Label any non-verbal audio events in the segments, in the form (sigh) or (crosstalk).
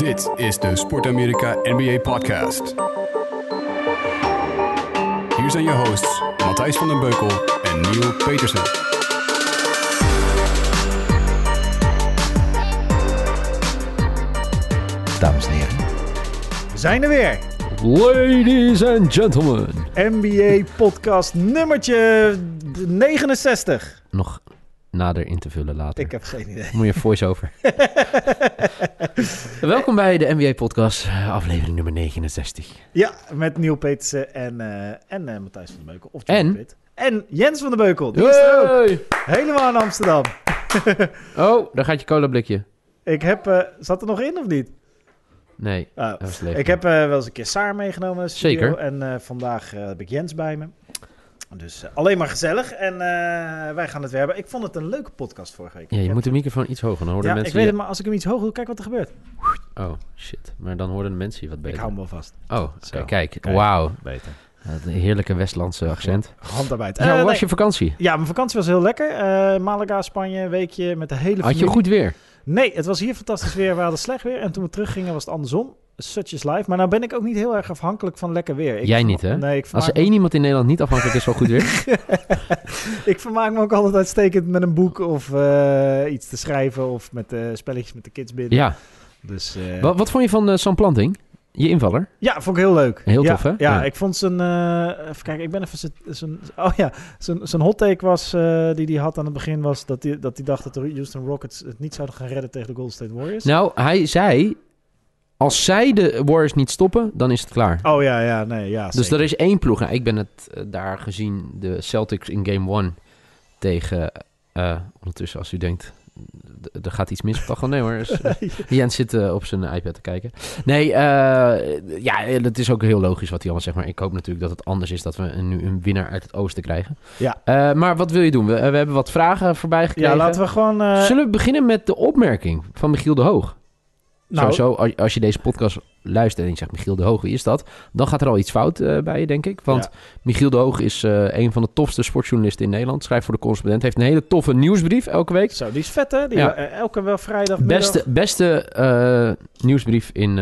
Dit is de Sport Amerika NBA Podcast. Hier zijn je hosts Matthijs van den Beukel en Neil Petersen. dames en heren. We zijn er weer. Ladies and gentlemen. NBA podcast nummertje 69. Nog nader in te vullen later. Ik heb geen idee. Moet je voice-over. (laughs) Welkom bij de NBA podcast, aflevering nummer 69. Ja, met Neil Petersen en, eh, en eh, Matthijs van den Beukel. Of John En? Pitt. En Jens van den Beukel. Die is er ook. Helemaal in Amsterdam. (laughs) Oh, daar gaat je cola blikje. Ik heb... eh, zat er nog in of niet? Nee, Oh. dat was leeg. Ik heb wel eens een keer Saar meegenomen. Zeker. En vandaag heb ik Jens bij me. Dus eh, alleen maar gezellig. En eh, wij gaan het weer hebben. Ik vond het een leuke podcast vorige week. Ja, Ik je moet de microfoon iets hoger, dan horen Ja, mensen ik weet het, maar als ik hem iets hoger doe, kijk wat er gebeurt. Oh, shit. Maar dan horen de mensen je wat Ik beter. hou hem wel vast. Oh, Zo. kijk, kijk. Wauw. Beter. Het heerlijke Westlandse accent. Handarbeid. Ja, Eh, hoe was nee. je vakantie? Ja, mijn vakantie was heel lekker. Eh, Malaga, Spanje, een weekje met de hele Had je familie. goed weer? Nee, het was hier fantastisch weer. We hadden slecht weer. En toen we teruggingen was het andersom. Such is life. Maar nou ben ik ook niet heel erg afhankelijk van lekker weer. Ik Jij niet, hè? Nee, ik Als er één iemand in Nederland niet afhankelijk is van goed weer... (laughs) ik vermaak me ook altijd uitstekend met een boek of eh, iets te schrijven. Of met eh, spelletjes met de kids binnen. ja. Dus, eh, Wat, wat vond je van Sam Planting? Je invaller? Ja, vond ik heel leuk. Heel Ja, tof, hè? Ja, Ja. ik vond zijn... eh, even kijken, ik ben even zijn... oh ja, zijn, zijn hot take was, eh, die hij had aan het begin was... dat hij dat hij dacht dat de Houston Rockets het niet zouden gaan redden tegen de Golden State Warriors. Nou, hij zei... Als zij de Warriors niet stoppen, dan is het klaar. Oh ja, ja, nee, ja. dus er is één ploeg. Nou, ik ben het eh, daar gezien, de Celtics in game one tegen... eh, ondertussen, als u denkt, er gaat iets mis achtergrond. Nee hoor, is, (laughs) eh, Jens zit op zijn iPad te kijken. Nee, eh, ja, het is ook heel logisch wat hij allemaal zegt. Maar ik hoop natuurlijk dat het anders is dat we nu een winnaar uit het oosten krijgen. Ja. Maar wat wil je doen? We, we hebben wat vragen voorbij gekregen. Ja, laten we gewoon... Zullen we beginnen met de opmerking van Michiel de Hoog? Nou, Sowieso, als, je deze podcast luistert en je zegt Michiel de Hoog, wie is dat? Dan gaat er al iets fout eh, bij je, denk ik. Want Ja. Michiel de Hoog is eh, een van de tofste sportjournalisten in Nederland. Schrijft voor de correspondent. Heeft een hele toffe nieuwsbrief elke week. Zo, die is vet, hè? Die Ja. eh, elke wel vrijdag. Beste, beste nieuwsbrief in,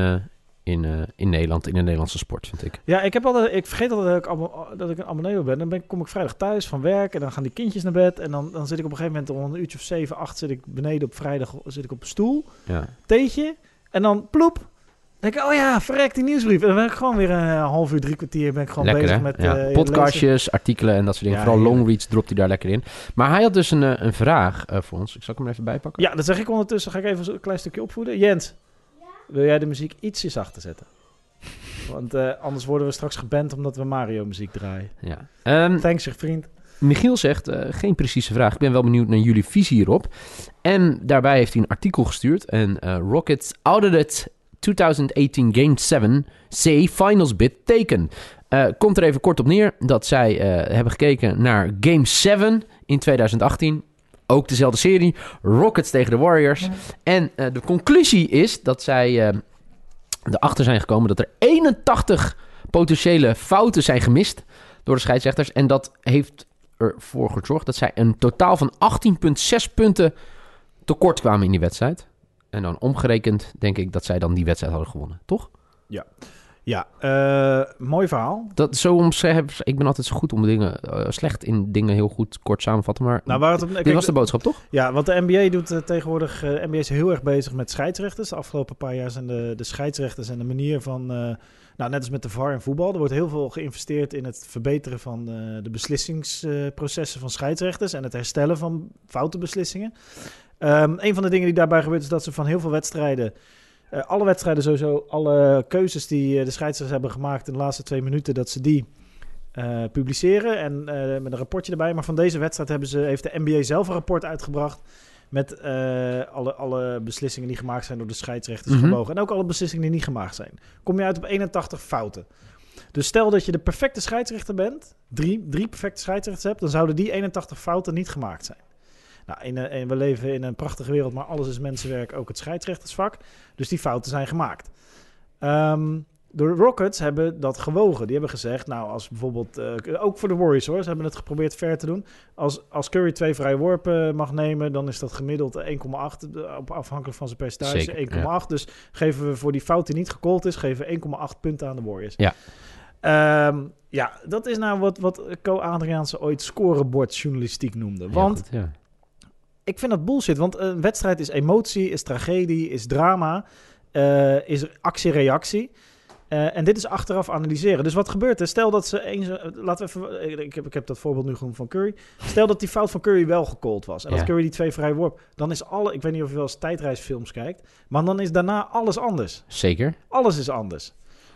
in, in Nederland, in de Nederlandse sport, vind ik. Ja, ik, heb altijd, ik vergeet altijd dat ik, abo- dat ik een abonnee ben. Dan ben, kom ik vrijdag thuis van werk en dan gaan die kindjes naar bed. En dan, dan zit ik op een gegeven moment om een uurtje of zeven, acht zit ik beneden op vrijdag zit ik op een stoel. Ja. theetje. En dan ploep. Denk ik, oh ja, verrek die nieuwsbrief. En dan ben ik gewoon weer een half uur, drie kwartier ben ik gewoon Lekker, bezig hè? met ja. eh, lezen. Podcastjes, artikelen en dat soort dingen. Ja, Vooral heerlijk. longreads dropt hij daar lekker in. Maar hij had dus een, eh, een vraag eh, voor ons. Ik zal hem er even bijpakken. Ja, dat zeg ik ondertussen. Ga ik even een klein stukje opvoeden. Jens, wil jij de muziek ietsjes zachter zetten? (laughs) Want eh, anders worden we straks geband omdat we Mario muziek draaien. Ja. Ehm, Thanks, zeg vriend. Michiel zegt, eh, geen precieze vraag. Ik ben wel benieuwd naar jullie visie hierop. En daarbij heeft hij een artikel gestuurd. En eh, Rockets audited 2018 Game 7 C Finals bid taken. Eh, komt er even kort op neer dat zij hebben gekeken naar Game 7 in 2018. Ook dezelfde serie. Rockets tegen de Warriors. En de conclusie is dat zij eh, erachter zijn gekomen dat er 81 potentiële fouten zijn gemist door de scheidsrechters. En dat heeft ervoor gezorgd dat zij een totaal van 18,6 punten tekort kwamen in die wedstrijd. En dan omgerekend denk ik dat zij dan die wedstrijd hadden gewonnen, toch? Ja, eh, mooi verhaal. Dat zo omschrijven. Ik ben altijd zo goed om dingen, eh, slecht in dingen heel goed kort samenvatten. Maar Nou, waar het dit kijk, was de boodschap, toch? Ja, wat de NBA doet eh, tegenwoordig. de NBA is heel erg bezig met scheidsrechters. De afgelopen paar jaar zijn de, de scheidsrechters en de manier van. Nou, net als met de VAR en voetbal. Er wordt heel veel geïnvesteerd in het verbeteren van eh, de beslissingsprocessen van scheidsrechters. En het herstellen van foute beslissingen. Ehm, een van de dingen die daarbij gebeurt is dat ze van heel veel wedstrijden. eh, alle wedstrijden sowieso, alle keuzes die eh, de scheidsrechters hebben gemaakt in de laatste twee minuten, dat ze die publiceren en met een rapportje erbij. Maar van deze wedstrijd hebben ze, heeft de NBA zelf een rapport uitgebracht met eh, alle, alle beslissingen die gemaakt zijn door de scheidsrechters gewogen. En ook alle beslissingen die niet gemaakt zijn. Kom je uit op 81 fouten. Dus stel dat je de perfecte scheidsrechter bent, drie, drie perfecte scheidsrechters hebt, dan zouden die 81 fouten niet gemaakt zijn. Nou, in, een- in- we leven in een prachtige wereld, maar alles is mensenwerk, ook het scheidsrechtersvak. Dus die fouten zijn gemaakt. Ehm, de Rockets hebben dat gewogen. Die hebben gezegd, nou, als bijvoorbeeld... eh, ook voor de Warriors, hoor. Ze hebben het geprobeerd ver te doen. Als, als Curry twee vrije worpen mag nemen... dan is dat gemiddeld 1,8. eh, op- Afhankelijk van zijn percentage. Zeker, 1,8. Dus geven we voor die fout die niet gecallt is... geven we 1,8 punten aan de Warriors. Ja. Ehm, ja, dat is nou wat, wat Co Adriaanse ooit scorebordjournalistiek noemde. Want goed, ja. ik vind dat bullshit. Want een wedstrijd is emotie, is tragedie, is drama, eh, is actie-reactie. Eh, en dit is achteraf analyseren. Dus wat gebeurt er? Stel dat ze eens... eh, Laten we even... Ik heb, ik heb dat voorbeeld nu genoemd van Curry. Stel dat die fout van Curry wel gecallt was. En Ja. dat Curry die twee vrij worp. Dan is alle... Ik weet niet of je wel eens tijdreisfilms kijkt. Maar dan is daarna alles anders. Zeker. Alles is anders.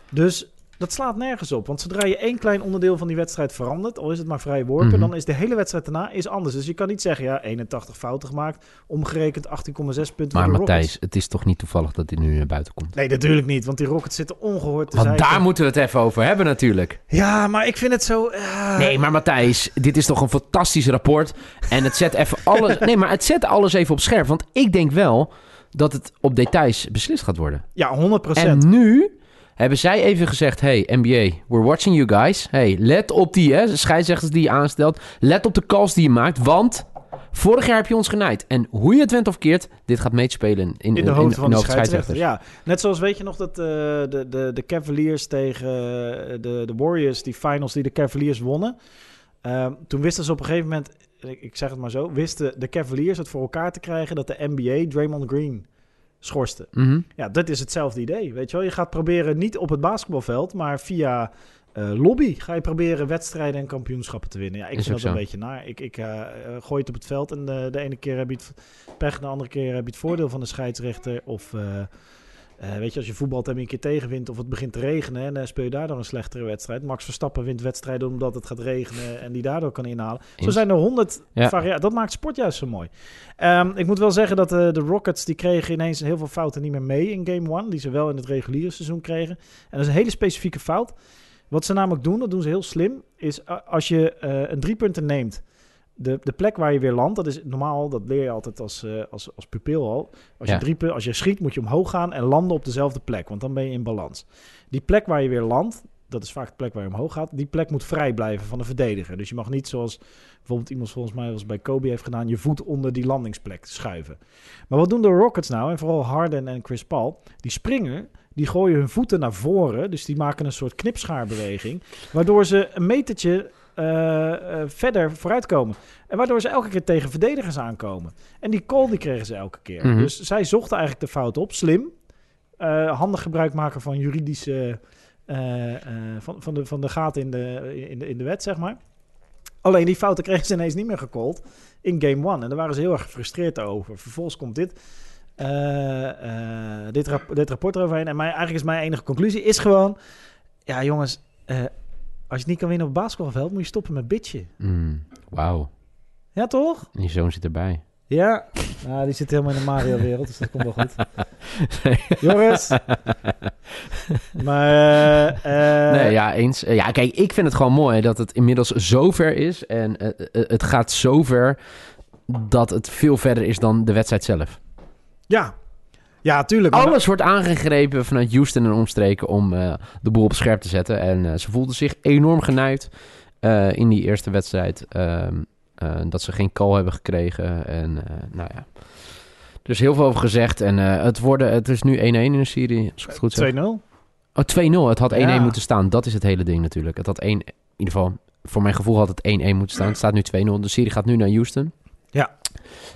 Dus dat slaat nergens op. Want zodra je één klein onderdeel van die wedstrijd verandert, al is het maar vrije worpen, Mhm. dan is de hele wedstrijd daarna is anders. Dus je kan niet zeggen, ja, 81 fouten gemaakt, omgerekend 18,6 punten Maar Matthijs, het is toch niet toevallig dat hij nu naar buiten komt? Nee, natuurlijk niet, want die Rockets zitten ongehoord te Want zeiken. daar moeten we het even over hebben natuurlijk. Ja, maar ik vind het zo... eh, Nee, maar Matthijs, dit is toch een fantastisch rapport. En het zet even alles. (laughs) Nee, maar het zet alles even op scherp. Want ik denk wel dat het op details beslist gaat worden. Ja, 100% En nu hebben zij even gezegd: Hey, NBA, we're watching you guys. Hey, let op die hè, scheidsrechters die je aanstelt. Let op de calls die je maakt. Want vorig jaar heb je ons genaaid. En hoe je het went of keert, dit gaat meespelen in, in, de hoofd van de scheidsrechter. Ja, net zoals weet je nog dat eh, de, de, de Cavaliers tegen eh, de, de Warriors, die finals die de Cavaliers wonnen. Ehm, toen wisten ze op een gegeven moment, ik, ik zeg het maar zo, wisten de Cavaliers het voor elkaar te krijgen dat de NBA Draymond Green schorste. Mhm. Ja, dat is hetzelfde idee. Weet je wel, je gaat proberen niet op het basketbalveld, maar via eh, lobby ga je proberen wedstrijden en kampioenschappen te winnen. Ja, ik Is vind een beetje naar. Ik, ik eh, eh, gooi het op het veld en de, de ene keer heb je het pech, de andere keer heb je het voordeel van de scheidsrechter. Of eh, weet je, als je voetbalt en je een keer tegenwint of het begint te regenen en dan speel je daardoor een slechtere wedstrijd. Max Verstappen wint wedstrijden omdat het gaat regenen en die daardoor kan inhalen. Zo zijn er honderd Ja. variaties. Dat maakt sport juist zo mooi. Ehm, ik moet wel zeggen dat eh, de Rockets die kregen ineens heel veel fouten niet meer mee in Game 1. Die ze wel in het reguliere seizoen kregen. En dat is een hele specifieke fout. Wat ze namelijk doen, dat doen ze heel slim, is als je eh, een drie punten neemt, de, de plek waar je weer landt, dat is normaal, dat leer je altijd als, eh, als, als pupil al. Als, Ja. je drie, als je schiet, moet je omhoog gaan en landen op dezelfde plek, want dan ben je in balans. Die plek waar je weer landt, dat is vaak de plek waar je omhoog gaat, die plek moet vrij blijven van de verdediger. Dus je mag niet zoals bijvoorbeeld iemand volgens mij was bij Kobe heeft gedaan, je voet onder die landingsplek schuiven. Maar wat doen de Rockets nou, en vooral Harden en Chris Paul, die springen, die gooien hun voeten naar voren, dus die maken een soort knipschaarbeweging, waardoor ze een metertje verder vooruitkomen. En waardoor ze elke keer tegen verdedigers aankomen. En die call die kregen ze elke keer. Mhm. Dus zij zochten eigenlijk de fout op, slim. Eh, handig gebruik maken van juridische... eh, eh, van, van, de, van de gaten in de, in, de, in de wet, zeg maar. Alleen die fouten kregen ze ineens niet meer gecallt in game one. En daar waren ze heel erg gefrustreerd over. Vervolgens komt dit, eh, eh, dit, rap- dit rapport eroverheen. En mijn, eigenlijk is mijn enige conclusie is gewoon... Ja, jongens, eh, als je niet kan winnen op het basketbalveld... moet je stoppen met bitchen. Mm, Wauw. Ja, toch? En je zoon zit erbij. Ja. Nou, die zit helemaal in de Mario-wereld, dus dat komt wel goed. (laughs) Jongens. Maar... eh, eh, nee, ja, eens. Eh, Ja, kijk, ik vind het gewoon mooi dat het inmiddels zover is. En het gaat zover dat het veel verder is dan de wedstrijd zelf. ja. Ja, tuurlijk. Alles wordt aangegrepen vanuit Houston en omstreken om eh, de boel op scherp te zetten. En eh, ze voelden zich enorm genaaid eh, in die eerste wedstrijd. Ehm, eh, dat ze geen call hebben gekregen. En nou ja, er is heel veel over gezegd. En het, worden, het is nu 1-1 in de serie, als ik het goed zeg. 2-0. Oh, 2-0. Het had 1-1 Ja. moeten moeten staan. Dat is het hele ding natuurlijk. Het had 1, in ieder geval, voor mijn gevoel had het 1-1 moeten staan. Het staat nu 2-0. De serie gaat nu naar Houston. Ja.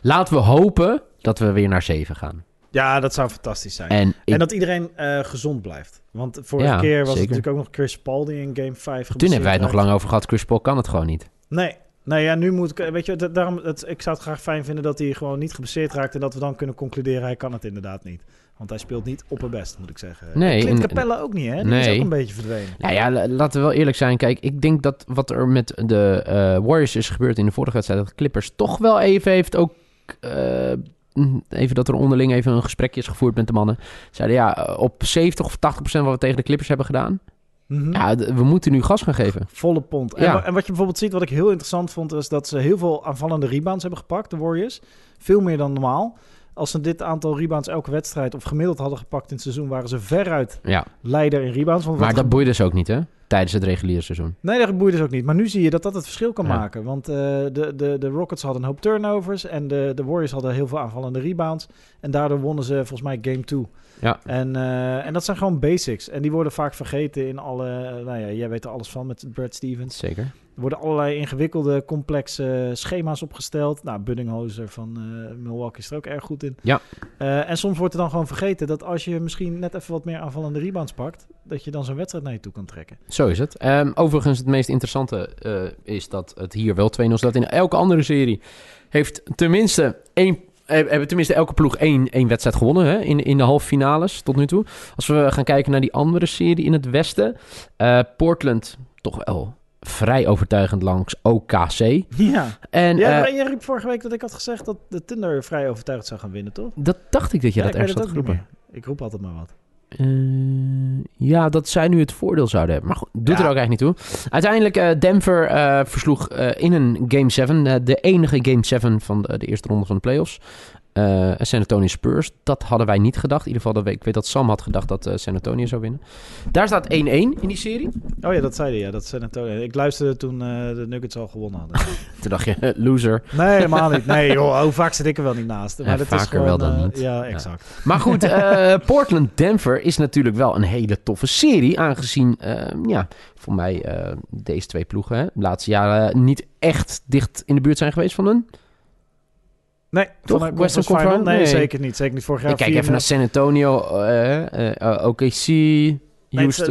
Laten we hopen dat we weer naar 7 gaan. Ja, dat zou fantastisch zijn. En, ik, En dat iedereen eh, gezond blijft. Want vorige Ja, keer was zeker. het natuurlijk ook nog Chris Paul die in game 5 toen hebben wij het nog lang over gehad. Chris Paul kan het gewoon niet. Nee. Nee, ja, nu moet ik... Weet je, da- daarom, het, ik zou het graag fijn vinden dat hij gewoon niet geblesseerd raakt... en dat we dan kunnen concluderen, hij kan het inderdaad niet. Want hij speelt niet op het best, moet ik zeggen. Nee, Clint Capella ook niet, hè? Die is ook een beetje verdwenen. Nou ja, la- laten we wel eerlijk zijn. Kijk, ik denk dat wat er met de eh, Warriors is gebeurd in de vorige wedstrijd... dat Clippers toch wel even heeft ook... eh, even dat er onderling even een gesprekje is gevoerd met de mannen. Zeiden ja, op 70 of 80 procent wat we tegen de Clippers hebben gedaan... Mhm. Ja, we moeten nu gas gaan geven. Volle pond. En, Ja. en wat je bijvoorbeeld ziet, wat ik heel interessant vond, is dat ze heel veel aanvallende rebounds hebben gepakt, de Warriors. Veel meer dan normaal. Als ze dit aantal rebounds elke wedstrijd of gemiddeld hadden gepakt in het seizoen, waren ze veruit Ja, leider in rebounds. Want maar dat boeide ze ook niet, hè? Tijdens het reguliere seizoen. Nee, dat boeit dus ook niet. Maar nu zie je dat dat het verschil kan Ja. maken. Want eh, de, de, de Rockets hadden een hoop turnovers. En de, de Warriors hadden heel veel aanvallende rebounds. En daardoor wonnen ze volgens mij game 2. Ja. En, eh, en dat zijn gewoon basics. En die worden vaak vergeten in alle... Nou ja, jij weet er alles van met Brad Stevens. Zeker. Er worden allerlei ingewikkelde, complexe schema's opgesteld. Nou, Buddinghozer van eh, Milwaukee is er ook erg goed in. Ja. Eh, en soms wordt er dan gewoon vergeten dat als je misschien net even wat meer aanvallende rebounds pakt... dat je dan zo'n wedstrijd naar je toe kan trekken. Zo is het. Ehm, overigens, het meest interessante eh, is dat het hier wel 2-0 staat. In elke andere serie heeft tenminste één. Hebben tenminste elke ploeg één, één wedstrijd gewonnen hè? In, in de halve finales tot nu toe. Als we gaan kijken naar die andere serie in het westen. eh, Portland toch wel vrij overtuigend langs OKC. Ja. En Ja, maar je riep vorige week dat ik had gezegd dat de Thunder vrij overtuigd zou gaan winnen, toch? dat dacht ik dat je Ja, dat ergens had geroepen. Ik roep altijd maar wat. Eh, ja, dat zij nu het voordeel zouden hebben. Maar goed, doet Ja. er ook eigenlijk niet toe. Uiteindelijk, eh, Denver versloeg in een Game 7, eh, de enige Game 7 van de, de eerste ronde van de playoffs. Eh San Antonio Spurs. Dat hadden wij niet gedacht. In ieder geval, dat, ik weet dat Sam had gedacht dat eh, San Antonio zou winnen. Daar staat 1-1 in die serie. Oh ja, dat zei hij, ja. Dat is San Antonio. Ik luisterde toen eh, de Nuggets al gewonnen hadden. (laughs) Toen dacht je, loser. nee, helemaal niet. Nee, joh, hoe vaak zit ik er wel niet naast? Ja, dat vaker wel dan niet. Ja, exact. Maar goed, (laughs) Portland-Denver is natuurlijk wel een hele toffe serie. Aangezien, eh, ja, voor mij deze twee ploegen hè, de laatste jaren niet echt dicht in de buurt zijn geweest van hun. Nee, Toch? Western Conference Final? Nee, Nee. zeker niet. Zeker niet vorig jaar. Ik kijk even naar. San Antonio, eh, eh, OKC, Nee, het, is-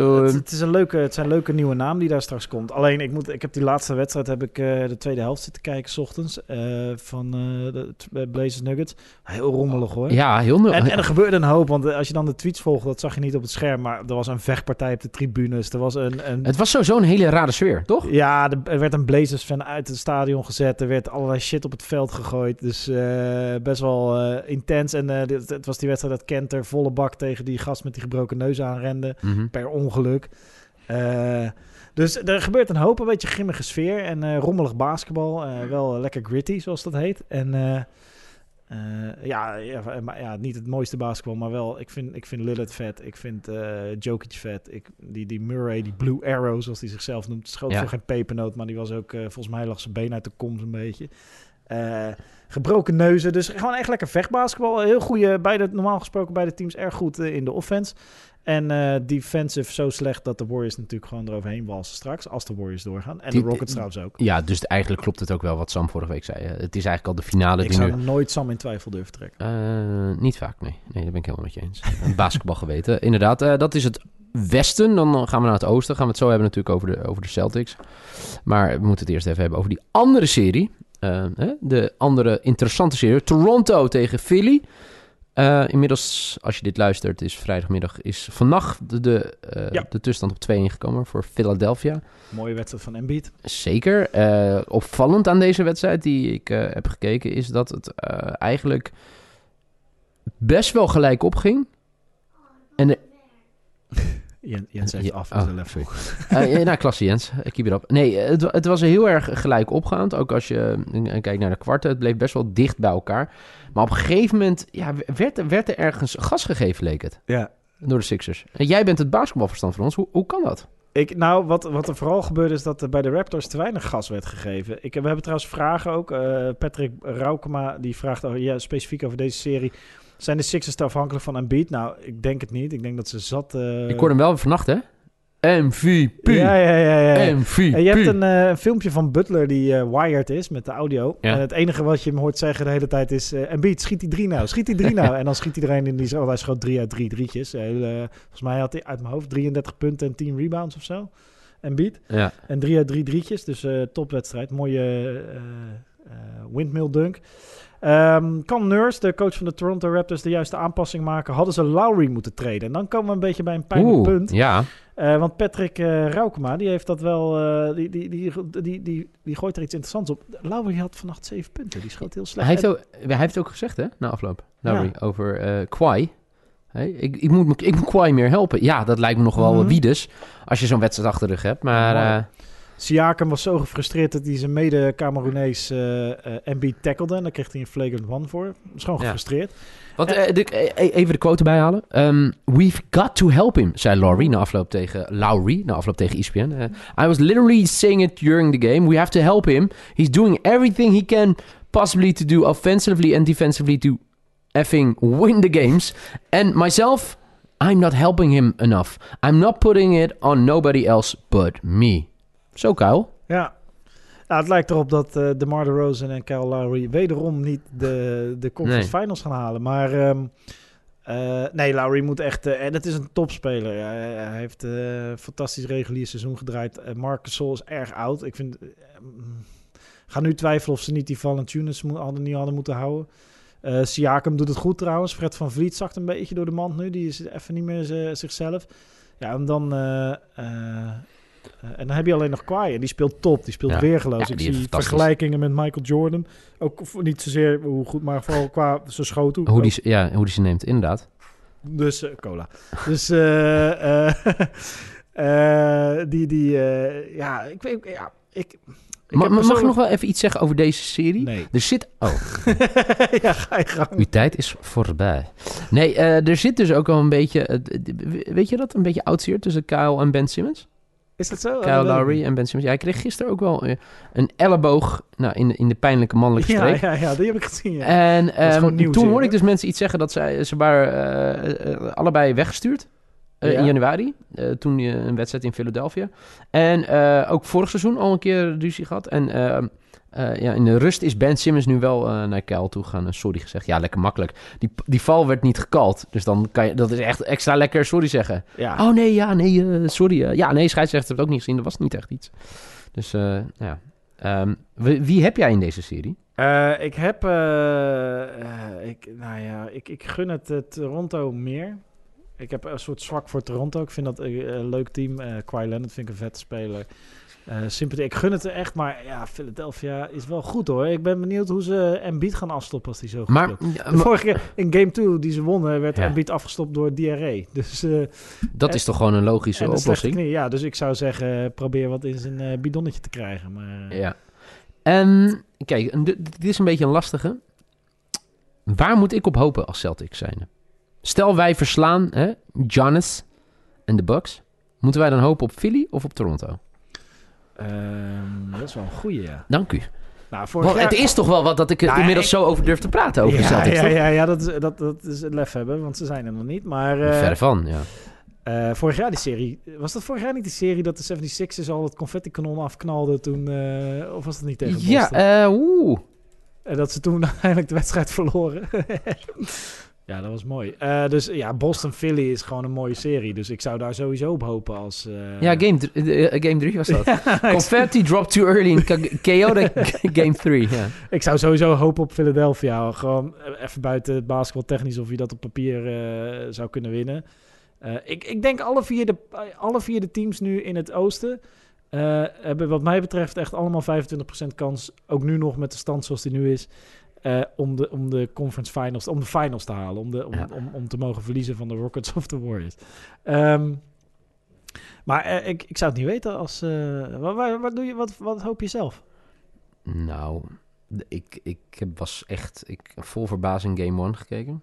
het, een leuke, het zijn leuke nieuwe naam die daar straks komt. Alleen, ik, moet, ik heb die laatste wedstrijd, heb ik eh, de tweede helft zitten kijken, s ochtends, eh, van eh, de Blazers Nuggets. Heel rommelig hoor. ja, heel nul. En, en er gebeurde een hoop, want als je dan de tweets volgde, dat zag je niet op het scherm, maar er was een vechtpartij op de tribunes. Er was een, een het was sowieso een hele rare sfeer, toch? ja, er werd een Blazers-fan uit het stadion gezet. Er werd allerlei shit op het veld gegooid. Dus best wel intens. En dit, het was die wedstrijd dat Kenter volle bak tegen die gast met die gebroken neus aanrende. Mhm. Per ongeluk. Eh, dus er gebeurt een hoop. Een beetje grimmige sfeer. En eh, rommelig basketbal. eh, wel lekker gritty, zoals dat heet. En ja, ja, maar, ja, niet het mooiste basketbal, maar wel. Ik vind, ik vind Lillard vet. Ik vind Jokic vet. Ik, die, die Murray, die Blue Arrow, zoals hij zichzelf noemt. Schoot Ja. voor geen pepernoot, maar die was ook... volgens mij lag zijn been uit de kom zo'n beetje. Gebroken neuzen. Dus gewoon echt lekker vechtbasketbal. Heel goede, beide, normaal gesproken beide teams erg goed eh, in de offense. En eh defensive zo slecht dat de Warriors natuurlijk gewoon eroverheen walsen straks. Als de Warriors doorgaan. En Die- de Rockets trouwens ook. Ja, dus eigenlijk klopt het ook wel wat Sam vorige week zei. Het is eigenlijk al de finale Ik die zou nu... nooit Sam in twijfel durven trekken. Eh, niet vaak, nee. Nee, daar ben ik helemaal met je eens. Een (laughs) basketbal geweten. Inderdaad, dat is het westen. Dan gaan we naar het oosten. Gaan we het zo hebben natuurlijk over de, over de Celtics. Maar we moeten het eerst even hebben over die andere serie. Eh, hè, de andere interessante serie. Toronto tegen Philly. Eh, inmiddels, als je dit luistert, is vrijdagmiddag... is vannacht de, de, eh, Ja. de tussenstand op 2 ingekomen voor Philadelphia. Mooie wedstrijd van Embiid. Zeker. Eh, opvallend aan deze wedstrijd die ik eh, heb gekeken is dat het eh, eigenlijk best wel gelijk opging. En (laughs) (laughs) Jens, heeft af oh, met zijn level. ja, nou, klasse Jens, Ik keep it up. Nee, het, het was heel erg gelijk opgaand. Ook als je kijkt naar de kwarten, het bleef best wel dicht bij elkaar. Maar op een gegeven moment ja, werd, er- werd er ergens gas gegeven, leek het, Ja. door de Sixers. En jij bent het basketbalverstand van ons. Hoe, hoe kan dat? Ik, nou, wat, wat er vooral gebeurde is dat er bij de Raptors te weinig gas werd gegeven. Ik, we hebben trouwens vragen ook. Eh, Patrick Raukema die vraagt over, ja, specifiek over deze serie. Zijn de Sixers te afhankelijk van Embiid? Nou, ik denk het niet. Ik denk dat ze zat... eh, ik hoorde hem wel vannacht, hè? MVP! Ja, ja, ja. ja, ja. MVP! En je hebt een, eh, een filmpje van Butler die eh, wired is met de audio. Ja. En het enige wat je hem hoort zeggen de hele tijd is... eh Embiid, schiet die drie nou, schiet die drie nou. (laughs) en dan schiet iedereen in die zo. hij schoot drie uit drie drietjes. Volgens mij had hij uit mijn hoofd 33 punten en 10 rebounds of zo. Embiid. Ja. En drie uit drie drietjes. Dus topwedstrijd. Mooie windmill dunk. Ehm, kan Nurse, de coach van de Toronto Raptors, de juiste aanpassing maken? Hadden ze Lowry moeten treden? En dan komen we een beetje bij een pijnlijk Oeh, punt. Ja, Eh, want Patrick eh Raukema, die heeft dat wel... eh, die, die, die, die, die, die gooit er iets interessants op. Lowry had vannacht zeven punten. Die schoot heel slecht. hij heeft, ook, hij heeft ook gezegd, hè, na afloop, Lowry, Ja. over eh Kwai. Hey, ik, ik, moet, ik moet Kwai meer helpen. Ja, dat lijkt me nog wel Mhm. wie dus, als je zo'n wedstrijd achter de rug hebt. Maar. Eh, Siakam was zo gefrustreerd dat hij zijn mede-Cameroenees uh, uh, MB tackelde. En daar kreeg hij een flagrant one voor. Was gewoon Ja. gefrustreerd. Eh, de- eh, even de quote bijhalen. Um, We've got to help him, zei Laurie na afloop tegen Lowry, na afloop tegen ESPN. Eh, I was literally saying it during the game. We have to help him. He's doing everything he can possibly to do offensively and defensively to effing win the games. And myself, I'm not helping him enough. I'm not putting it on nobody else but me. Zo, Kyle. Ja. Nou, het lijkt erop dat eh DeMar DeRozan en Kyle Lowry wederom niet de, de conference Nee. finals gaan halen. Maar ehm, eh, nee, Lowry moet echt... eh, en het is een topspeler. Hij, hij heeft een fantastisch regulier seizoen gedraaid. Uh, Marcus Sol is erg oud. Ik vind... eh, mm, ga nu twijfelen of ze niet die Valanciunas mo- hadden, niet hadden moeten houden. Eh Siakam doet het goed trouwens. Fred van Vliet zakt een beetje door de mand nu. Die is even niet meer zichzelf. Ja, en dan... en dan heb je alleen nog Kawhi. En die speelt top. Die speelt Ja. weergeloos. Ja, Ik zie vergelijkingen met Michael Jordan. Ook niet zozeer hoe goed, maar vooral (laughs) qua zijn schoten. Hoe die, ze- ja, hoe die ze neemt, inderdaad. Dus eh, cola. Dus eh, (laughs) eh, eh, die, die, eh, ja, ik weet, ja, ik. ik mag nog wel even iets zeggen over deze serie? Nee. Er zit... Oh, (laughs) ja, ga je gang. Uw tijd is voorbij. Nee, eh, er zit dus ook wel een beetje... eh, weet je dat? Een beetje oudsier tussen Kyle en Ben Simmons. Is dat zo? Kyle Oh, ik Lowry en Ben Simmons. Ja, hij kreeg gisteren ook wel eh, een elleboog nou, in, de, in de pijnlijke mannelijke Ja, streek. ja, ja, die heb ik gezien. Ja. En ehm, nieuws toen hoorde ik dus mensen iets zeggen dat zij, ze waren eh, eh, allebei weggestuurd. eh, Ja. In januari, eh, toen eh, een wedstrijd in Philadelphia. En eh, ook vorig seizoen al een keer ruzie gehad. En eh, ja, in de rust is Ben Simmons nu wel eh, naar Kyle toe gegaan en sorry gezegd. Ja, lekker makkelijk. Die, die val werd niet gekald. Dus dan kan je, dat is echt extra lekker sorry zeggen. ja. Oh nee, ja, nee, eh, sorry. eh, ja, nee, scheidsrechter heeft het ook niet gezien. Dat was niet echt iets. Dus eh, ja. Ehm, wie, wie heb jij in deze serie? Eh, ik heb, eh, eh, ik, nou ja, ik, ik gun het eh, Toronto meer. Ik heb een soort zwak voor Toronto. Ik vind dat een, een leuk team. Eh Kawhi Leonard vind ik een vette speler. Sympathie. Ik gun het er echt, maar ja, Philadelphia is wel goed hoor. Ik ben benieuwd hoe ze Embiid gaan afstoppen als die zo goed Maar, ja, vorige keer in game 2 die ze wonnen, werd Ja. Embiid afgestopt door diarree. Dus, eh dat is toch gewoon een logische en oplossing? knie. Ja, dus ik zou zeggen, probeer wat in zijn eh, bidonnetje te krijgen. Maar, Ja. En kijk, dit dit is een beetje een lastige. Waar moet ik op hopen als Celtics zijn? Stel wij verslaan hè, Giannis en de Bucks. Moeten wij dan hopen op Philly of op Toronto? Ehm, dat is wel een goeie, ja. Dank u. Nou, vorig Want jaar- het is toch wel wat dat ik er Nou ja, inmiddels ik- zo over durf te praten over ja, Celtics, ja, ja, ja, dat is, dat, dat is het lef hebben, want ze zijn er nog niet. Maar eh, Verre van, ja. eh, vorig jaar die serie... Was dat vorig jaar niet die serie dat de 76ers al het confetti-kanon afknalden toen... eh, of was dat niet tegen Ja, Boston? eh, oeh. En dat ze toen (laughs) uiteindelijk de wedstrijd verloren. (laughs) ja, dat was mooi. Eh, dus ja, Boston-Philly is gewoon een mooie serie. Dus ik zou daar sowieso op hopen als... eh, Ja, game 3 game drie was dat. (laughs) Confetti dropped too early in chaotic (laughs) game 3. Ja. ik zou sowieso hopen op Philadelphia. Gewoon eh, even buiten het basketbal technisch of je dat op papier eh, zou kunnen winnen. Eh, ik, ik denk alle vier, de, alle vier de teams nu in het oosten... eh, hebben wat mij betreft echt allemaal 25% kans. Ook nu nog met de stand zoals die nu is. Eh, om, de, om de conference finals, om de finals te halen. Om, de, om, Ja. om, om te mogen verliezen van de Rockets of de Warriors. Ehm, maar eh, ik, ik zou het niet weten als... eh, wat, wat, doe je, wat, wat hoop je zelf? Nou, ik, ik heb- was echt ik, vol verbazing Game 1 gekeken.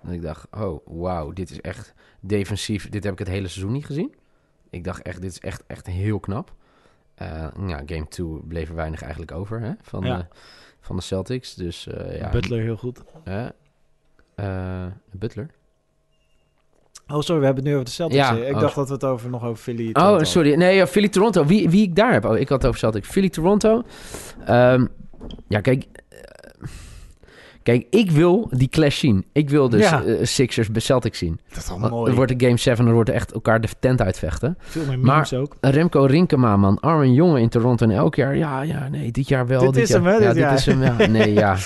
En ik dacht, oh, wauw, dit is echt defensief. Dit heb ik het hele seizoen niet gezien. Ik dacht echt, dit is echt, echt heel knap. Eh ja, Game 2 bleef er weinig eigenlijk over hè, van, Ja. de, van de Celtics. Dus eh, ja. Butler heel goed. hè, eh, Butler? Oh, sorry, we hebben het nu over de Celtics. Ja, ik oh. dacht dat we het over, nog over Philly... Oh, Toronto sorry. Nee, ja, Philly Toronto. Wie, wie ik daar heb. Oh, ik had het over Celtics. Philly Toronto. Ehm, ja, kijk. Kijk, ik wil die clash zien. Ik wil dus Ja. eh, Sixers bij Celtics zien. Dat is toch Want mooi. Het wordt een Game 7, er wordt echt elkaar de tent uitvechten. Veel meer Maar- memes ook. Remco Rinkema, man. Arme jongen in Toronto. En elk jaar, ja, ja, nee, dit jaar wel. Dit is jaar, hem, hè, Ja, dit dit is hem, ja. (laughs) Nee, ja.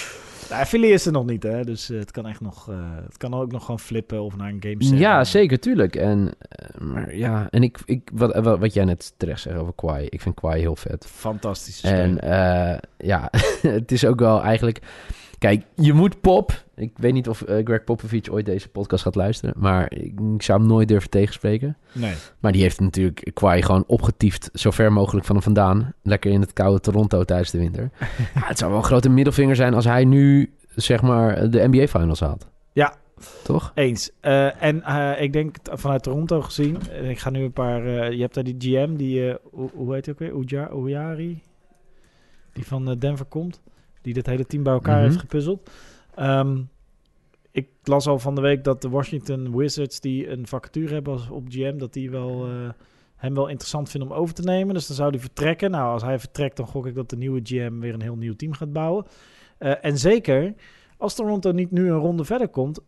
Ja, Philly is er nog niet, hè? Dus eh, het kan echt nog... eh, het kan ook nog gewoon flippen of naar een game 7. Ja, zeker, tuurlijk. En, eh, maar ja, en ik, ik, wat, wat, wat jij net terecht zegt over Kwai. Ik vind Kwai heel vet. Fantastische En eh, ja, (laughs) het is ook wel eigenlijk... Kijk, je moet Pop... Ik weet niet of eh, Greg Popovich ooit deze podcast gaat luisteren. Maar ik, ik zou hem nooit durven tegenspreken. Nee. Maar die heeft natuurlijk Kwai gewoon opgetiefd. Zo ver mogelijk van hem vandaan. Lekker in het koude Toronto tijdens de winter. (laughs) ja, het zou wel een grote middelvinger zijn als hij nu, zeg maar, de NBA Finals haalt. Ja. Toch? Eens. Eh, en eh, ik denk vanuit Toronto gezien, ik ga nu een paar, je hebt daar die GM, die, hoe, heet hij ook weer, Uja, Ujari, die van Denver komt, die dit hele team bij elkaar Mhm. heeft gepuzzeld. Ehm, ik las al van de week dat de Washington Wizards, die een vacature hebben op GM, dat die wel, eh, hem wel interessant vinden om over te nemen. Dus dan zou hij vertrekken. Nou, als hij vertrekt, dan gok ik dat de nieuwe GM weer een heel nieuw team gaat bouwen. Eh, en zeker, als Toronto niet nu een ronde verder komt,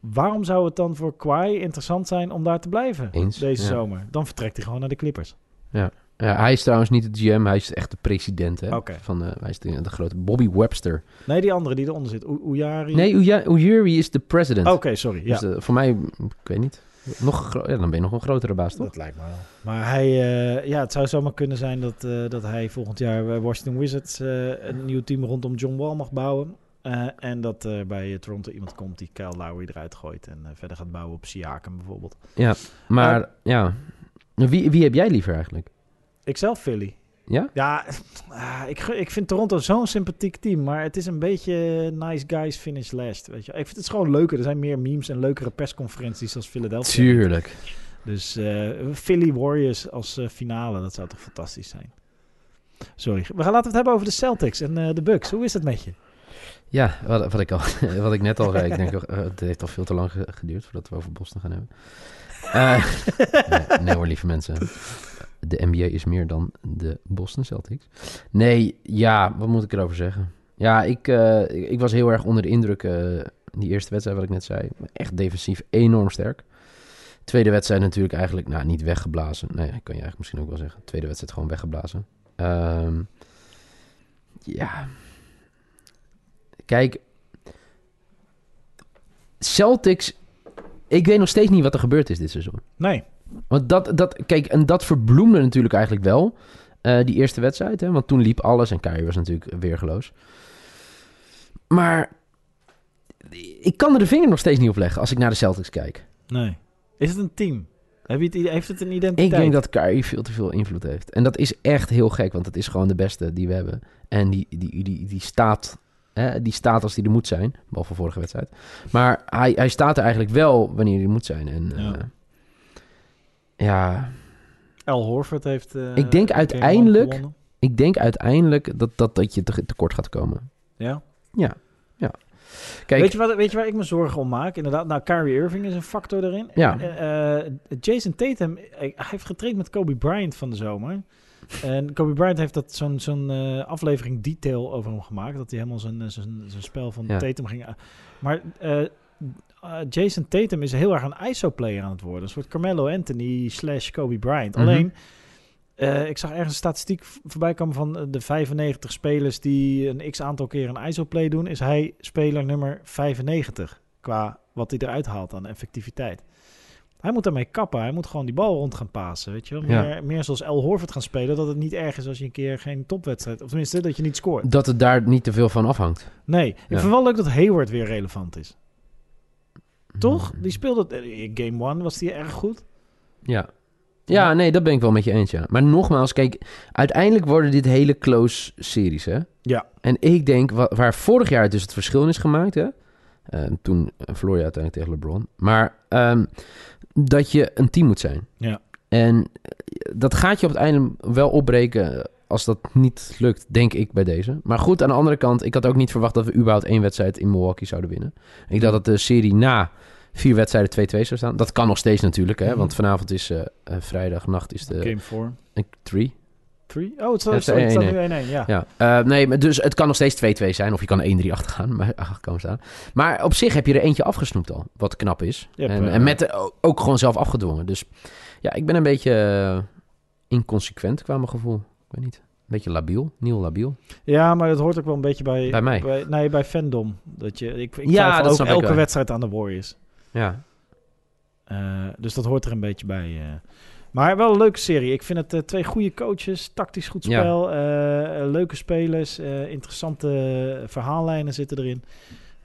waarom zou het dan voor Kawhi interessant zijn om daar te blijven Eens, deze ja. zomer? Dan vertrekt hij gewoon naar de Clippers. Ja, hij is trouwens niet de GM, hij is echt de president. Hè? Van, eh, hij is de, de grote Bobby Webster. Nee, die andere die eronder zit, U- Ujari. Nee, Ujiri is de president. Oké, sorry. Ja. Dus eh, voor mij, ik weet niet. Nog ja, dan ben je nog een grotere baas, toch? Dat lijkt me wel. Maar hij, eh, ja, het zou zomaar kunnen zijn dat, eh, dat hij volgend jaar bij Washington Wizards eh, een nieuw team rondom John Wall mag bouwen. Eh, en dat er bij Toronto iemand komt die Kyle Lowry eruit gooit en eh, verder gaat bouwen op Siakam bijvoorbeeld. Maar ja, wie, wie heb jij liever eigenlijk? Ik zelf Philly. Ja? Ja, (laughs) ah, ik, ik vind Toronto zo'n sympathiek team, maar het is een beetje nice guys finish last, weet je. Ik vind het gewoon leuker. Er zijn meer memes en leukere persconferenties als Philadelphia. Tuurlijk. Dus eh, Philly Warriors als eh, finale, dat zou toch fantastisch zijn. Sorry, we gaan laten we het hebben over de Celtics en eh, de Bucks. Hoe is het met je? Ja, wat, wat, ik al, (laughs) (laughs) wat ik net al zei. Ik denk, het heeft al veel te lang ge- geduurd voordat we over Boston gaan hebben. Nee, nee hoor, lieve mensen. De NBA is meer dan de Boston Celtics. Nee, ja, wat moet ik erover zeggen? Ja, ik, eh, ik, was heel erg onder de indruk. eh, die eerste wedstrijd, wat ik net zei. Echt defensief enorm sterk. Tweede wedstrijd natuurlijk eigenlijk, nou, niet weggeblazen. Nee, kan je eigenlijk misschien ook wel zeggen. Tweede wedstrijd gewoon weggeblazen. Ehm, ja. Kijk. Celtics. Ik weet nog steeds niet wat er gebeurd is dit seizoen. Nee. Want dat, dat, kijk, en dat verbloemde natuurlijk eigenlijk wel. eh, die eerste wedstrijd. Hè? Want toen liep alles. En Kyrie was natuurlijk weergeloos. Maar. Ik kan er de vinger nog steeds niet op leggen als ik naar de Celtics kijk. Nee. Is het een team? Heb je het, heeft het een Ik identiteit? denk dat Kyrie veel te veel invloed heeft. En dat is echt heel gek, want het is gewoon de beste die we hebben. En die, die, die, die staat. Hè, die staat als die er moet zijn. Behalve vorige wedstrijd. Maar hij, hij staat er eigenlijk wel wanneer hij er moet zijn. En Ja. ja, ja Al Horford heeft... eh, Ik denk uiteindelijk- ik denk uiteindelijk dat, dat, dat je te, tekort gaat komen. Ja. Kijk, Weet, je wat, weet je waar ik me zorgen om maak? Inderdaad, nou, Kyrie Irving is een factor daarin. Ja. Eh, eh, Jason Tatum, hij heeft getraind met Kobe Bryant van de zomer. En Kobe Bryant heeft dat zo'n zo'n aflevering detail over hem gemaakt. Dat hij helemaal zijn, zijn, zijn spel van Ja. Tatum ging... Maar eh, Jason Tatum is heel erg een ISO-player aan het worden. Een soort Carmelo Anthony slash Kobe Bryant. Mhm. Alleen... eh, ik zag ergens een statistiek voorbij komen van eh, de 95 spelers die een x aantal keer een ISO-play doen. Is hij speler nummer 95 qua wat hij eruit haalt aan effectiviteit. Hij moet daarmee kappen. Hij moet gewoon die bal rond gaan pasen. Weet je wel? Ja. Meer, zoals El Horford gaan spelen. Dat het niet erg is als je een keer geen topwedstrijd... Of tenminste, dat je niet scoort. dat het daar niet te veel van afhangt. Nee. Ik Ja. vind wel leuk dat Hayward weer relevant is. Toch? Die speelde... eh, Game 1 was die erg goed. Ja. Ja, nee, dat ben ik wel met je eens, ja. Maar nogmaals, kijk, uiteindelijk worden dit hele close series, hè? Ja. En ik denk, wa- waar vorig jaar dus het verschil is gemaakt, hè? eh, toen eh, verloor je uiteindelijk tegen LeBron. Maar ehm, dat je een team moet zijn. Ja. En eh, dat gaat je op het einde wel opbreken als dat niet lukt, denk ik bij deze. Maar goed, aan de andere kant, ik had ook niet verwacht dat we überhaupt één wedstrijd in Milwaukee zouden winnen. Ik dacht dat de serie na vier wedstrijden 2-2 zou staan. Dat kan nog steeds natuurlijk, hè? Want vanavond is eh, eh, vrijdagnacht is de Game 4. 3. 3? Oh, het Ja, staat, 1-1. nu 1-1. Ja. Ja, eh, nee, maar dus het kan nog steeds 2-2 zijn. Of je kan 1-3 achter gaan, (laughs) maar komen staan. Maar op zich heb je er eentje afgesnoept al, wat knap is. En, en met ook gewoon zelf afgedwongen. Dus ja, ik ben een beetje inconsequent qua mijn gevoel. Ik weet niet. Een beetje labiel, nieuw labiel. Ja, maar dat hoort ook wel een beetje bij... Bij mij. nee, bij fandom. Dat je, ik ik Ja, dat ook elke wel. wedstrijd aan de Warriors. Ja, Eh, dus dat hoort er een beetje bij. eh. Maar wel een leuke serie. Ik vind het eh, twee goede coaches, tactisch goed spel, leuke spelers, interessante verhaallijnen zitten erin.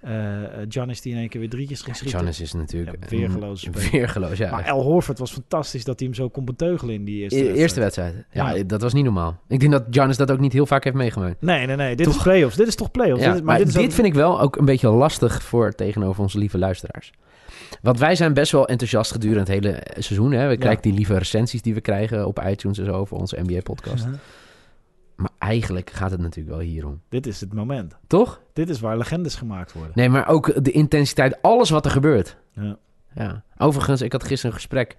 Eh eh, Giannis die in één keer weer drietjes ging schieten. Giannis is natuurlijk... Ja, weergeloos. Weergeloos, ja. Maar El Horford was fantastisch dat hij hem zo kon beteugelen in die eerste E- wedstrijd. eerste wedstrijd. Ja, Ja. dat was niet normaal. Ik denk dat Giannis dat ook niet heel vaak heeft meegemaakt. Nee, nee, nee. Dit Toch? is playoffs. Dit is toch playoffs? Ja, Dit is- maar dit, ook- vind ik wel ook een beetje lastig voor tegenover onze lieve luisteraars. Want wij zijn best wel enthousiast gedurende het hele seizoen. Hè? We krijgen die lieve recensies die we krijgen op iTunes en zo over onze NBA-podcast. Maar eigenlijk gaat het natuurlijk wel hierom. Dit is het moment. Toch? Dit is waar legendes gemaakt worden. Nee, maar ook de intensiteit, alles wat er gebeurt. Ja. Ja. Overigens, ik had gisteren een gesprek.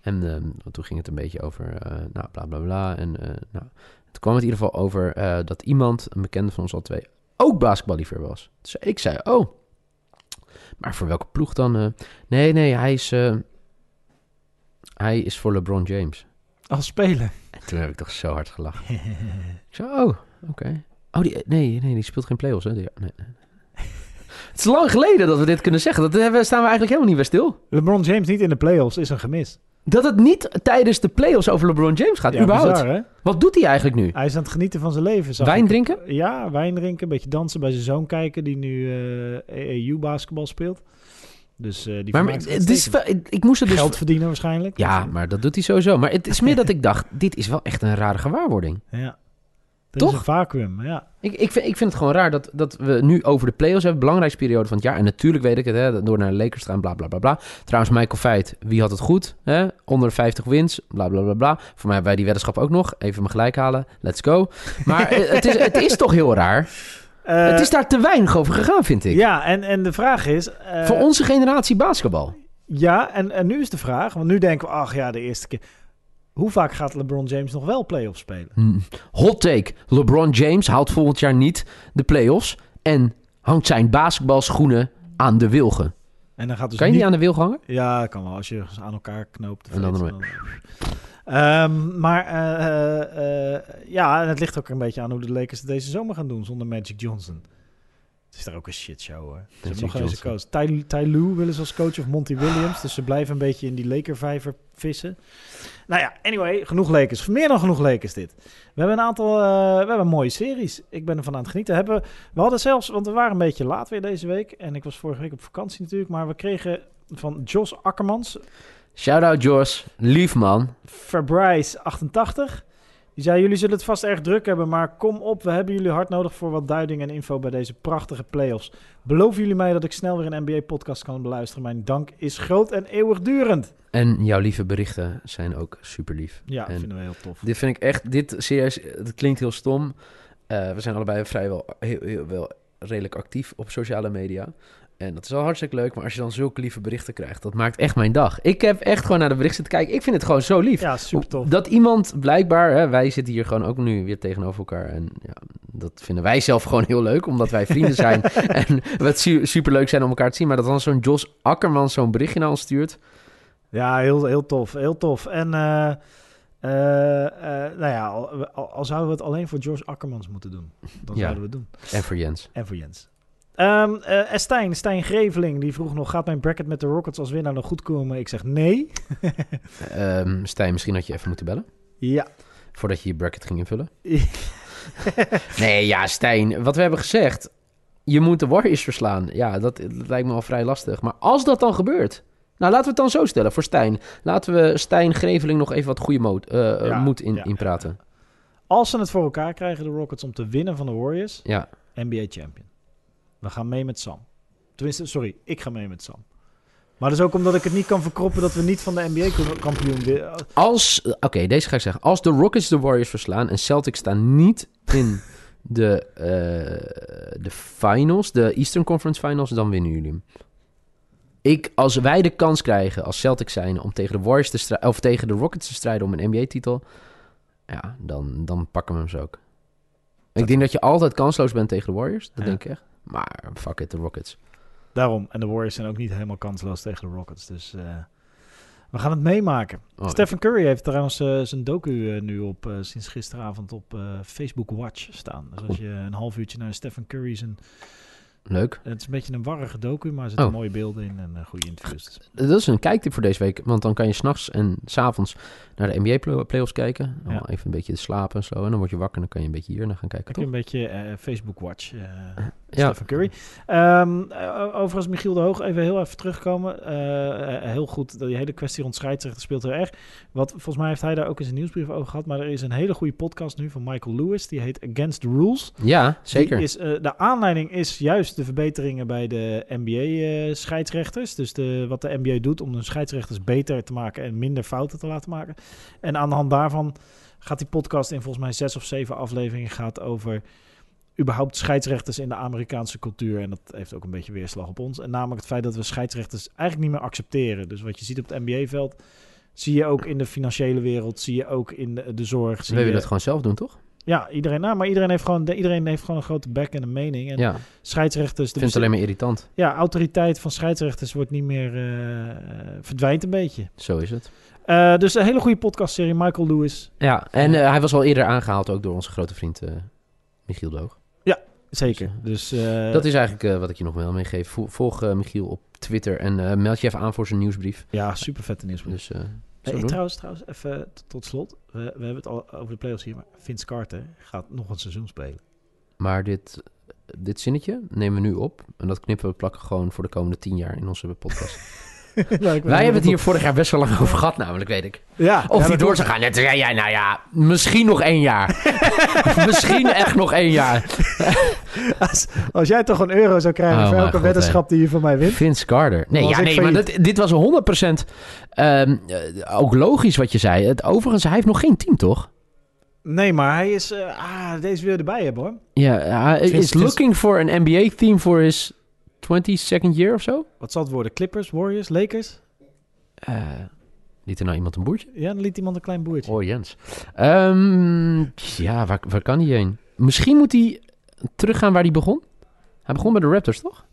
En ehm, toen ging het een beetje over, eh, nou, bla bla bla. En eh, nou, toen kwam het in ieder geval over eh, dat iemand, een bekende van ons al twee, ook basketballiefhebber was. Dus ik zei, oh, maar voor welke ploeg dan? nee, nee, hij is, hij is voor LeBron James. Als speler. En toen heb ik toch zo hard gelachen. (laughs) Ik zei, oh, oké. Oh, die, nee, nee, die speelt geen play-offs, hè? Die- nee, nee. Het is lang geleden dat we dit kunnen zeggen. Dat hebben- staan we eigenlijk helemaal niet bij stil. LeBron James niet in de playoffs is een gemis. Dat het niet tijdens de playoffs over LeBron James gaat, Ja, überhaupt. bizar, hè? Wat doet hij eigenlijk nu? Hij is aan het genieten van zijn leven. Wijn ik. drinken? Ja, wijn drinken. Een beetje dansen bij zijn zoon kijken. Die nu eh EU basketbal speelt. Dus eh, die Maar, het is wel, ik, ik moest het dus... Geld verdienen waarschijnlijk. Ja, maar dat doet hij sowieso. Maar het is meer dat (laughs) ik dacht, dit is wel echt een rare gewaarwording. Ja. Dat Toch? is een vacuüm, ja. Ik, ik, vind, ik vind het gewoon raar dat, dat we nu over de playoffs hebben. Belangrijkste periode van het jaar. En natuurlijk weet ik het, hè, door naar de Lakers te gaan, bla bla bla bla. Trouwens, Michael Feit, wie had het goed? Hè? Onder de 50 wins, bla bla bla bla. Voor mij hebben wij die weddenschap ook nog. Even me gelijk halen, let's go. Maar eh, het, is, het is toch heel raar. Eh, het is daar te weinig over gegaan, vind ik. Ja, en, en de vraag is... eh, Voor onze generatie basketbal. Ja, en, en nu is de vraag... Want nu denken we, ach ja, de eerste keer... Hoe vaak gaat LeBron James nog wel playoffs spelen? Hm. Hot take. LeBron James haalt volgend jaar niet de playoffs. En hangt zijn basketbalschoenen aan de wilgen. En dan gaat dus kan je niet... die aan de wilgen hangen? Ja, kan wel. Als je ze aan elkaar knoopt. En dan Ehm, maar eh, eh, eh, ja, en het ligt ook een beetje aan hoe de Lakers het deze zomer gaan doen zonder Magic Johnson. Het is daar ook een shitshow hoor. Ze hebben nog geen eens een coach. Ty, Ty Lue willen ze als coach of Monty Williams. Dus ze blijven een beetje in die Laker-vijver vissen. Nou ja, anyway, genoeg Lakers. Meer dan genoeg Lakers dit. We hebben een aantal, we hebben mooie series. Ik ben ervan aan het genieten. Hebben, we hadden zelfs, want we waren een beetje laat weer deze week. En ik was vorige week op vakantie natuurlijk. Maar we kregen van Jos Akkermans, Shout-out Jos. Lief man. Fabrice 88. Die zei, jullie zullen het vast erg druk hebben, maar kom op, we hebben jullie hard nodig voor wat duiding en info bij deze prachtige playoffs. Beloven jullie mij dat ik snel weer een NBA-podcast kan beluisteren? Mijn dank is groot en eeuwigdurend. En jouw lieve berichten zijn ook super lief. Ja, En vinden we heel tof. Dit vind ik echt, dit serieus, het klinkt heel stom. Eh, we zijn allebei vrijwel heel, heel, wel redelijk actief op sociale media. En dat is wel hartstikke leuk, maar als je dan zulke lieve berichten krijgt, dat maakt echt mijn dag. Ik heb echt gewoon naar de berichten te kijken. Ik vind het gewoon zo lief. Ja, super tof. Dat iemand blijkbaar, hè, wij zitten hier gewoon ook nu weer tegenover elkaar. En ja, dat vinden wij zelf gewoon heel leuk, omdat wij vrienden zijn. (laughs) en het su super leuk zijn om elkaar te zien. Maar dat dan zo'n Jos Akkerman zo'n berichtje naar ons stuurt. Ja, heel, heel tof, heel tof. En eh, eh, eh, nou ja, al, al- al zouden we het alleen voor George Akkermans moeten doen, dan Ja. zouden we het doen. En voor Jens. En voor Jens. Ehm eh, Stijn, Stijn Greveling, die vroeg nog, gaat mijn bracket met de Rockets als winnaar nog goed komen? Ik zeg nee. (laughs) Ehm Stijn, misschien had je even moeten bellen. ja. Voordat je je bracket ging invullen. (laughs) Nee, ja, Stijn. Wat we hebben gezegd. Je moet de Warriors verslaan. Ja, dat, dat lijkt me al vrij lastig. Maar als dat dan gebeurt. Nou, laten we het dan zo stellen voor Stijn. Laten we Stijn Greveling nog even wat goede moed, eh, eh, Ja, moed in, ja, inpraten. Als ze het voor elkaar krijgen, de Rockets, om te winnen van de Warriors, Ja. NBA champion. We gaan mee met Sam. Tenminste, sorry, ik ga mee met Sam. Maar dat is ook omdat ik het niet kan verkroppen dat we niet van de NBA-kampioen winnen. Als, eh, oké, deze ga ik zeggen. Als de Rockets de Warriors verslaan en Celtics staan niet in (laughs) de, eh, de finals, de Eastern Conference Finals, dan winnen jullie hem. Ik, als wij de kans krijgen als Celtics zijn om tegen de Warriors te of tegen de Rockets te strijden om een NBA-titel, ja, dan, dan pakken we hem ze ook. Ik denk dat je altijd kansloos bent tegen de Warriors, dat Ja. denk ik echt. Maar fuck it, de Rockets. Daarom. En de Warriors zijn ook niet helemaal kansloos tegen de Rockets. Dus eh, we gaan het meemaken. Oh, Stephen Curry heeft trouwens eh, zijn docu eh, nu op, sinds gisteravond op Facebook Watch staan. Dus als je een half uurtje naar Stephen Curry zijn, Leuk. Het is een beetje een warrige docu, maar er Oh. zitten mooie beelden in en eh, goede interviews. Dus Dat is een kijktip voor deze week. Want dan kan je s'nachts en s'avonds naar de NBA play- playoffs kijken. Dan Ja. Even een beetje slapen en zo. En dan word je wakker en dan kan je een beetje hier naar gaan kijken, Heb een beetje eh, Facebook Watch, eh Ja. Stephen Curry. Eh, overigens, Michiel de Hoog, even heel even terugkomen. Eh, eh, heel goed, die hele kwestie rond scheidsrechter speelt heel erg. Wat, volgens mij heeft hij daar ook in zijn nieuwsbrief over gehad. Maar er is een hele goede podcast nu van Michael Lewis. Die heet Against the Rules. Ja, zeker. Die is, eh, de aanleiding is juist de verbeteringen bij de NBA-scheidsrechters. dus de, wat de NBA doet om de scheidsrechters beter te maken en minder fouten te laten maken. En aan de hand daarvan gaat die podcast in volgens mij zes of zeven afleveringen gaat over überhaupt scheidsrechters in de Amerikaanse cultuur. En dat heeft ook een beetje weerslag op ons. En namelijk het feit dat we scheidsrechters eigenlijk niet meer accepteren. Dus wat je ziet op het NBA-veld, zie je ook in de financiële wereld, zie je ook in de, de zorg. Zie We willen je, het gewoon zelf doen, toch? Ja, iedereen. Nou, maar iedereen heeft gewoon, de- iedereen heeft gewoon een grote bek en een mening. En ja, scheidsrechters. De vind het alleen maar irritant. Ja, autoriteit van scheidsrechters wordt niet meer. eh, verdwijnt een beetje. Zo is het. Eh, dus een hele goede podcastserie, Michael Lewis. Ja, en eh, hij was al eerder aangehaald ook door onze grote vriend Michiel de Hoog. Zeker. Dus, Dat is eigenlijk wat ik je nog wel meegeef. Vo- Volg Michiel op Twitter en meld je even aan voor zijn nieuwsbrief. Ja, super vette nieuws. Dus zo trouwens, trouwens, even tot slot. We, we hebben het al over de playoffs hier, maar Vince Carter gaat nog een seizoen spelen. Maar dit, dit zinnetje nemen we nu op. En dat knippen we plakken gewoon voor de komende tien jaar in onze podcast. (laughs) (laughs) Wij hebben het hier vorig jaar best wel lang over gehad, namelijk, weet ik. Ja, Of ja, die door zou gaan. Net nou ja, misschien nog één jaar. (laughs) misschien echt nog één jaar. (laughs) Als, als jij toch een euro zou krijgen Oh, voor elke God, weddenschap die je van mij wint. Vince Carter. Nee, ja, nee maar dat, dit was 100% ehm, eh, ook logisch wat je zei. Het, overigens, hij heeft nog geen team, toch? Nee, maar hij is... eh, ah, deze wil je erbij hebben hoor. Ja, hij is looking for an NBA team for his 22nd year of zo. Wat zal het worden? Clippers, Warriors, Lakers? Eh liet er nou iemand een boertje? Ja, dan liet iemand een klein boertje. Oh, Jens. Ehm, ja, waar, waar kan hij heen? Misschien moet hij teruggaan waar hij begon. Hij begon bij de Raptors, toch?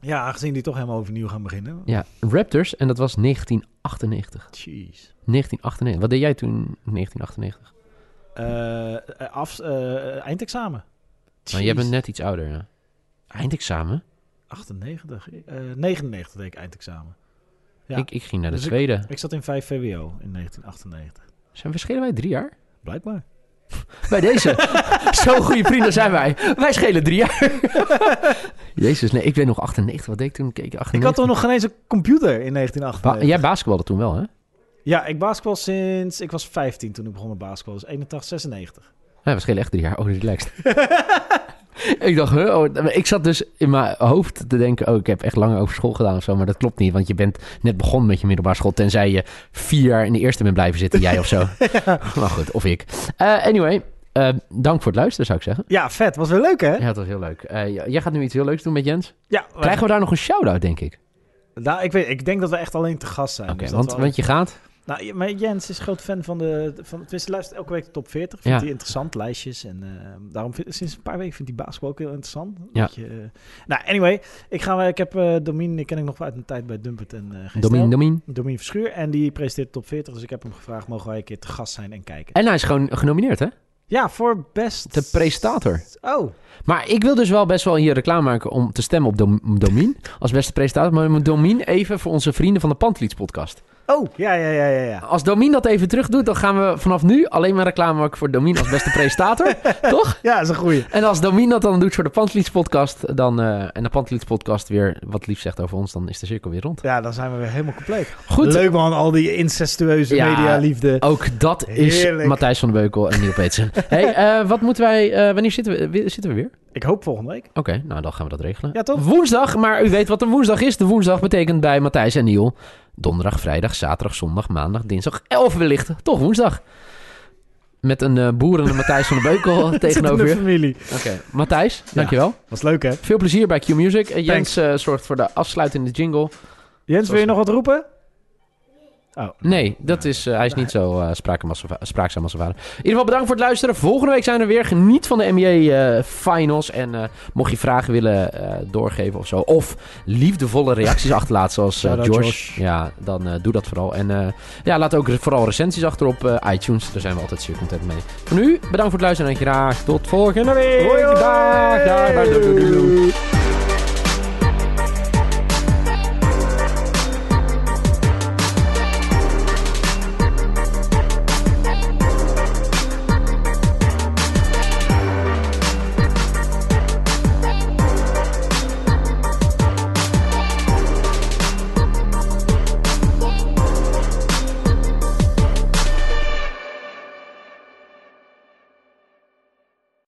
Ja, aangezien die toch helemaal overnieuw gaan beginnen. Ja, Raptors. En dat was 1998. Jeez. 1998. Wat deed jij toen in 1998? Eh, eh, af, eh, eindexamen. Nou, jij bent net iets ouder, ja. Eindexamen? 98. eh 99 deed ik eindexamen. Ja. Ik, ik ging naar de Dus ik- tweede. Ik zat in 5 VWO in 1998. Zijn verschillen wij drie jaar? Blijkbaar. (laughs) Bij deze. (laughs) Zo goede vrienden zijn wij. Wij schelen drie jaar. (laughs) Jezus, nee, ik ben nog 98. Wat deed ik toen? Keek ik 98. Ik had toch nog geen eens een computer in Ba- 1998. jij basketbalde toen wel, hè? Ja, ik basketbal sinds... Ik was 15 toen ik begon met basketbal. Dus 81, 96. Ja, we schelen echt drie jaar. Oh, relaxed. (laughs) ik dacht, huh? Oh, ik zat dus in mijn hoofd te denken... oh, ik heb echt lang over school gedaan of zo. Maar dat klopt niet, want je bent net begonnen met je middelbare school... tenzij je vier jaar in de eerste bent blijven zitten, jij of zo. (laughs) (laughs) Maar goed, of ik. Eh, anyway, eh, dank voor het luisteren, zou ik zeggen. Ja, vet. Was weer leuk, hè? Ja, dat was heel leuk. Eh, jij gaat nu iets heel leuks doen met Jens. Ja. Krijgen we daar nog een shout-out, denk ik? Nou, ik, weet, ik denk dat we echt alleen te gast zijn. Oké, dus want, want je gaat... Nou, maar Jens is groot fan van de... Van, tenminste, luistert elke week de top 40. Vindt Ja. hij interessant, lijstjes. En eh, daarom vind, sinds een paar weken vindt hij basketbal ook heel interessant. Ja. Je, eh, nou, anyway. Ik, ga, ik heb uh, Domien, die ken ik nog uit mijn tijd bij Dumpert en uh, Geen Domien, Stijl. Domien. Domien Verschuur. En die presenteert de top 40. Dus ik heb hem gevraagd, mogen wij een keer te gast zijn en kijken? En hij is gewoon genomineerd, hè? Ja, voor best... De presentator. Oh, Maar ik wil dus wel best wel hier reclame maken om te stemmen op Dom Domien als beste presentator. Maar Domien even voor onze vrienden van de Pantlieds podcast. Oh, ja, ja, ja, ja. ja. Als Domien dat even terug doet, dan gaan we vanaf nu alleen maar reclame maken voor Domien als beste presentator. (laughs) toch? Ja, dat is een goeie. En als Domien dat dan doet voor de Pantlieds podcast, dan, eh, en de Pantlieds podcast weer wat lief zegt over ons, dan is de cirkel weer rond. Ja, dan zijn we weer helemaal compleet. Goed. Leuk man, al die incestueuze Ja. medialiefde. Ook dat is Heerlijk. Matthijs van den Beukel en Neil Peetsen. (laughs) hey, eh, wat moeten wij... eh, wanneer zitten we, zitten we weer? Ik hoop volgende week. Oké, nou dan gaan we dat regelen. Ja, toch? Woensdag, maar u weet wat een woensdag is. De woensdag betekent bij Matthijs en Niel donderdag, vrijdag, zaterdag, zondag, maandag, dinsdag, 11 wellicht. Toch woensdag. Met een eh boerende Matthijs van den Beukel (laughs) (laughs) tegenover de je. familie. Oké, Matthijs, dankjewel. Was leuk hè? Veel plezier bij Q Music. Eh, Jens eh, zorgt voor de afsluitende jingle. Jens, wil je nog wat roepen? Oh. Nee, dat is, eh, hij is niet zo eh, spraakzaam als zijn vader. In ieder geval bedankt voor het luisteren. Volgende week zijn we er weer. Geniet van de NBA eh, Finals. En mocht je vragen willen doorgeven of zo. Of liefdevolle reacties (laughs) achterlaten zoals Josh. Josh. Ja, dan doe dat vooral. En ja, laat ook vooral recensies achter op iTunes. Daar zijn we altijd zeer content mee. Voor nu, bedankt voor het luisteren en graag tot volgende week. Hoi. Dag, dag, dag.